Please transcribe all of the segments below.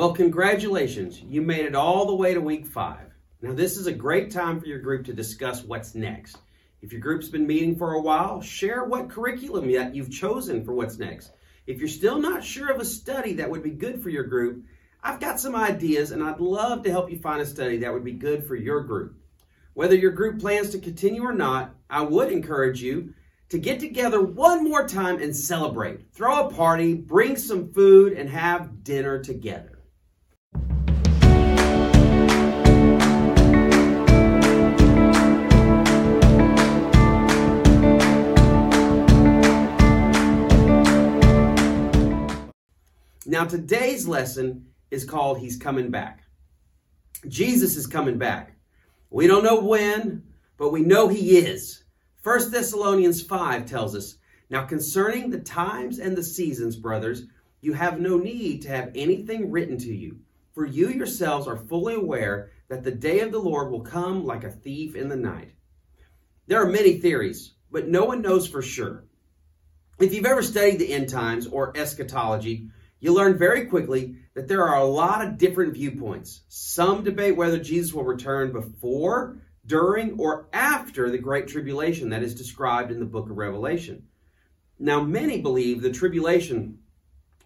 Well, congratulations. You made it all the way to week five. Now, this is a great time for your group to discuss what's next. If your group's been meeting for a while, share what curriculum that you've chosen for what's next. If you're still not sure of a study that would be good for your group, I've got some ideas and I'd love to help you find a study that would be good for your group. Whether your group plans to continue or not, I would encourage you to get together one more time and celebrate. Throw a party, bring some food, and have dinner together. Now, today's lesson is called He's Coming Back. Jesus is coming back. We don't know when, but we know He is. 1 Thessalonians 5 tells us, Now concerning the times and the seasons, brothers, you have no need to have anything written to you, for you yourselves are fully aware that the day of the Lord will come like a thief in the night. There are many theories, but no one knows for sure. If you've ever studied the end times or eschatology, you learn very quickly that there are a lot of different viewpoints. Some debate whether Jesus will return before, during, or after the Great Tribulation that is described in the book of Revelation. Now, many believe the tribulation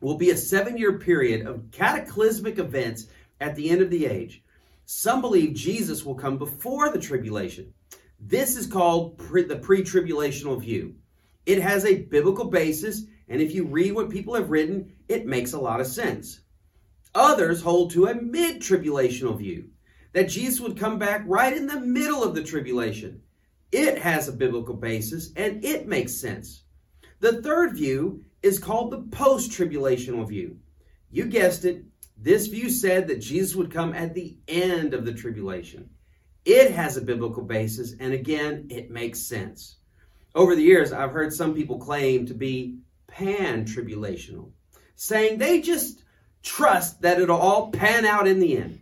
will be a seven year period of cataclysmic events at the end of the age. Some believe Jesus will come before the tribulation. This is called pre- the pre tribulational view. It has a biblical basis and if you read what people have written, it makes a lot of sense. Others hold to a mid tribulational view that Jesus would come back right in the middle of the tribulation. It has a biblical basis and it makes sense. The third view is called the post tribulational view. You guessed it, this view said that Jesus would come at the end of the tribulation. It has a biblical basis and again, it makes sense. Over the years, I've heard some people claim to be pan tribulational, saying they just trust that it'll all pan out in the end.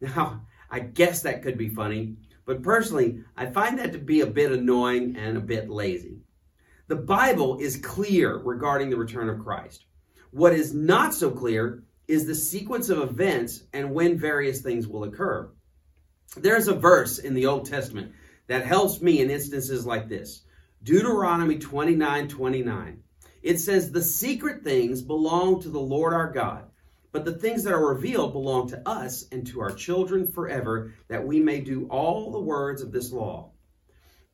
Now, I guess that could be funny, but personally, I find that to be a bit annoying and a bit lazy. The Bible is clear regarding the return of Christ. What is not so clear is the sequence of events and when various things will occur. There's a verse in the Old Testament that helps me in instances like this Deuteronomy 29 29. It says, The secret things belong to the Lord our God, but the things that are revealed belong to us and to our children forever, that we may do all the words of this law.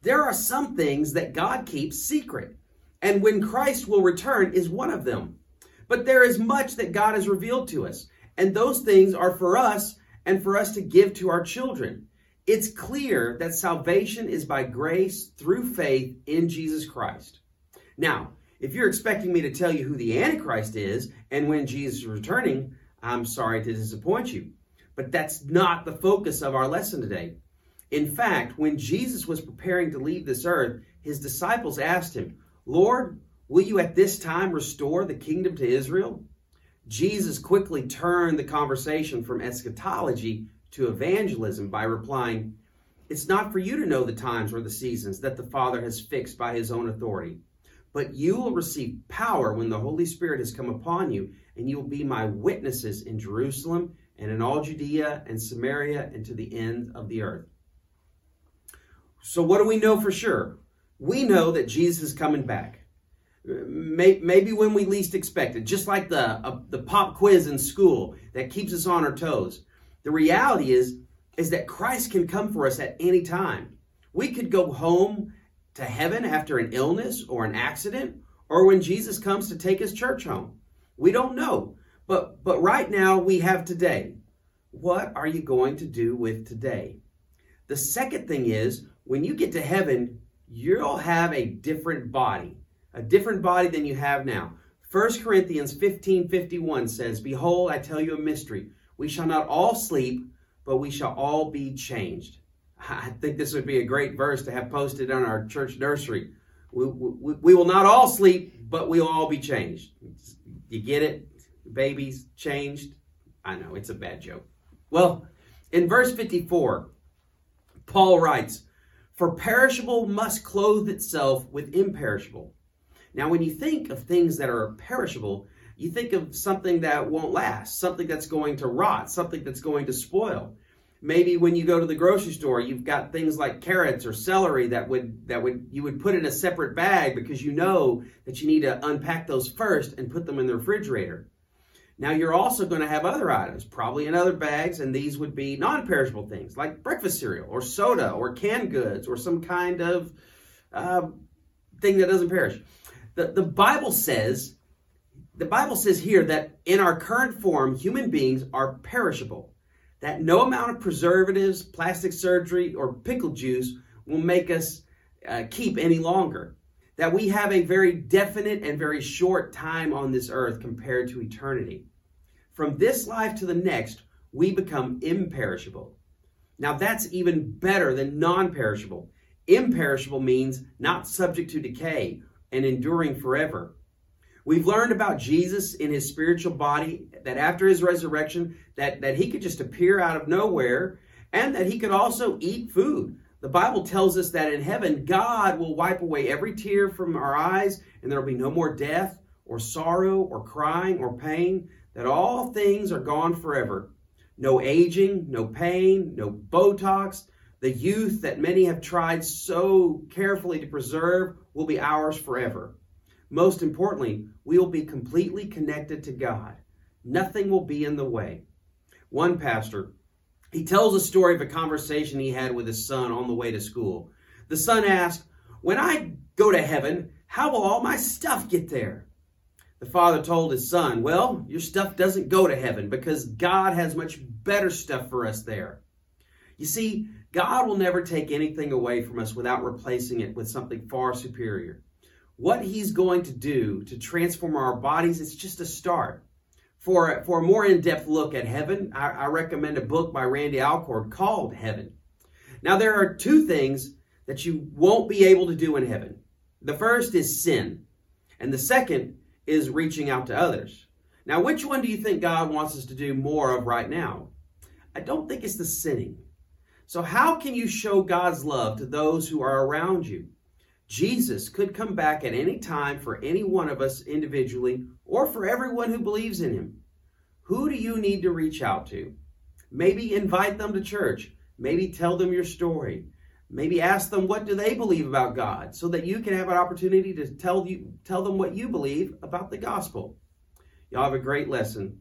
There are some things that God keeps secret, and when Christ will return is one of them. But there is much that God has revealed to us, and those things are for us and for us to give to our children. It's clear that salvation is by grace through faith in Jesus Christ. Now, if you're expecting me to tell you who the Antichrist is and when Jesus is returning, I'm sorry to disappoint you. But that's not the focus of our lesson today. In fact, when Jesus was preparing to leave this earth, his disciples asked him, Lord, will you at this time restore the kingdom to Israel? Jesus quickly turned the conversation from eschatology to evangelism by replying, It's not for you to know the times or the seasons that the Father has fixed by his own authority but you will receive power when the Holy Spirit has come upon you, and you will be my witnesses in Jerusalem and in all Judea and Samaria and to the end of the earth. So, what do we know for sure? We know that Jesus is coming back. Maybe when we least expect it, just like the, uh, the pop quiz in school that keeps us on our toes. The reality is, is that Christ can come for us at any time. We could go home to heaven after an illness or an accident or when Jesus comes to take his church home. We don't know. But but right now we have today. What are you going to do with today? The second thing is when you get to heaven, you'll have a different body, a different body than you have now. 1 Corinthians 15 51 says, Behold, I tell you a mystery. We shall not all sleep, but we shall all be changed. I think this would be a great verse to have posted on our church nursery. We, we, we will not all sleep, but we'll all be changed. You get it? Babies changed? I know, it's a bad joke. Well, in verse 54, Paul writes, For perishable must clothe itself with imperishable. Now, when you think of things that are perishable, you think of something that won't last, something that's going to rot, something that's going to spoil. Maybe when you go to the grocery store, you've got things like carrots or celery that would that would you would put in a separate bag because you know that you need to unpack those first and put them in the refrigerator. Now you're also going to have other items, probably in other bags, and these would be non-perishable things like breakfast cereal or soda or canned goods or some kind of uh, thing that doesn't perish. The, the Bible says, the Bible says here that in our current form, human beings are perishable that no amount of preservatives, plastic surgery, or pickle juice will make us uh, keep any longer. That we have a very definite and very short time on this earth compared to eternity. From this life to the next, we become imperishable. Now, that's even better than non perishable. Imperishable means not subject to decay and enduring forever. We've learned about Jesus in his spiritual body that after his resurrection that, that he could just appear out of nowhere and that he could also eat food. The Bible tells us that in heaven God will wipe away every tear from our eyes and there will be no more death or sorrow or crying or pain, that all things are gone forever. No aging, no pain, no Botox. The youth that many have tried so carefully to preserve will be ours forever. Most importantly, we will be completely connected to God. Nothing will be in the way. One pastor, he tells a story of a conversation he had with his son on the way to school. The son asked, When I go to heaven, how will all my stuff get there? The father told his son, Well, your stuff doesn't go to heaven because God has much better stuff for us there. You see, God will never take anything away from us without replacing it with something far superior what he's going to do to transform our bodies, it's just a start. For, for a more in-depth look at heaven, I, I recommend a book by Randy Alcorn called Heaven. Now, there are two things that you won't be able to do in heaven. The first is sin, and the second is reaching out to others. Now, which one do you think God wants us to do more of right now? I don't think it's the sinning. So, how can you show God's love to those who are around you? Jesus could come back at any time for any one of us individually or for everyone who believes in him. Who do you need to reach out to? Maybe invite them to church. Maybe tell them your story. Maybe ask them what do they believe about God so that you can have an opportunity to tell you tell them what you believe about the gospel. Y'all have a great lesson.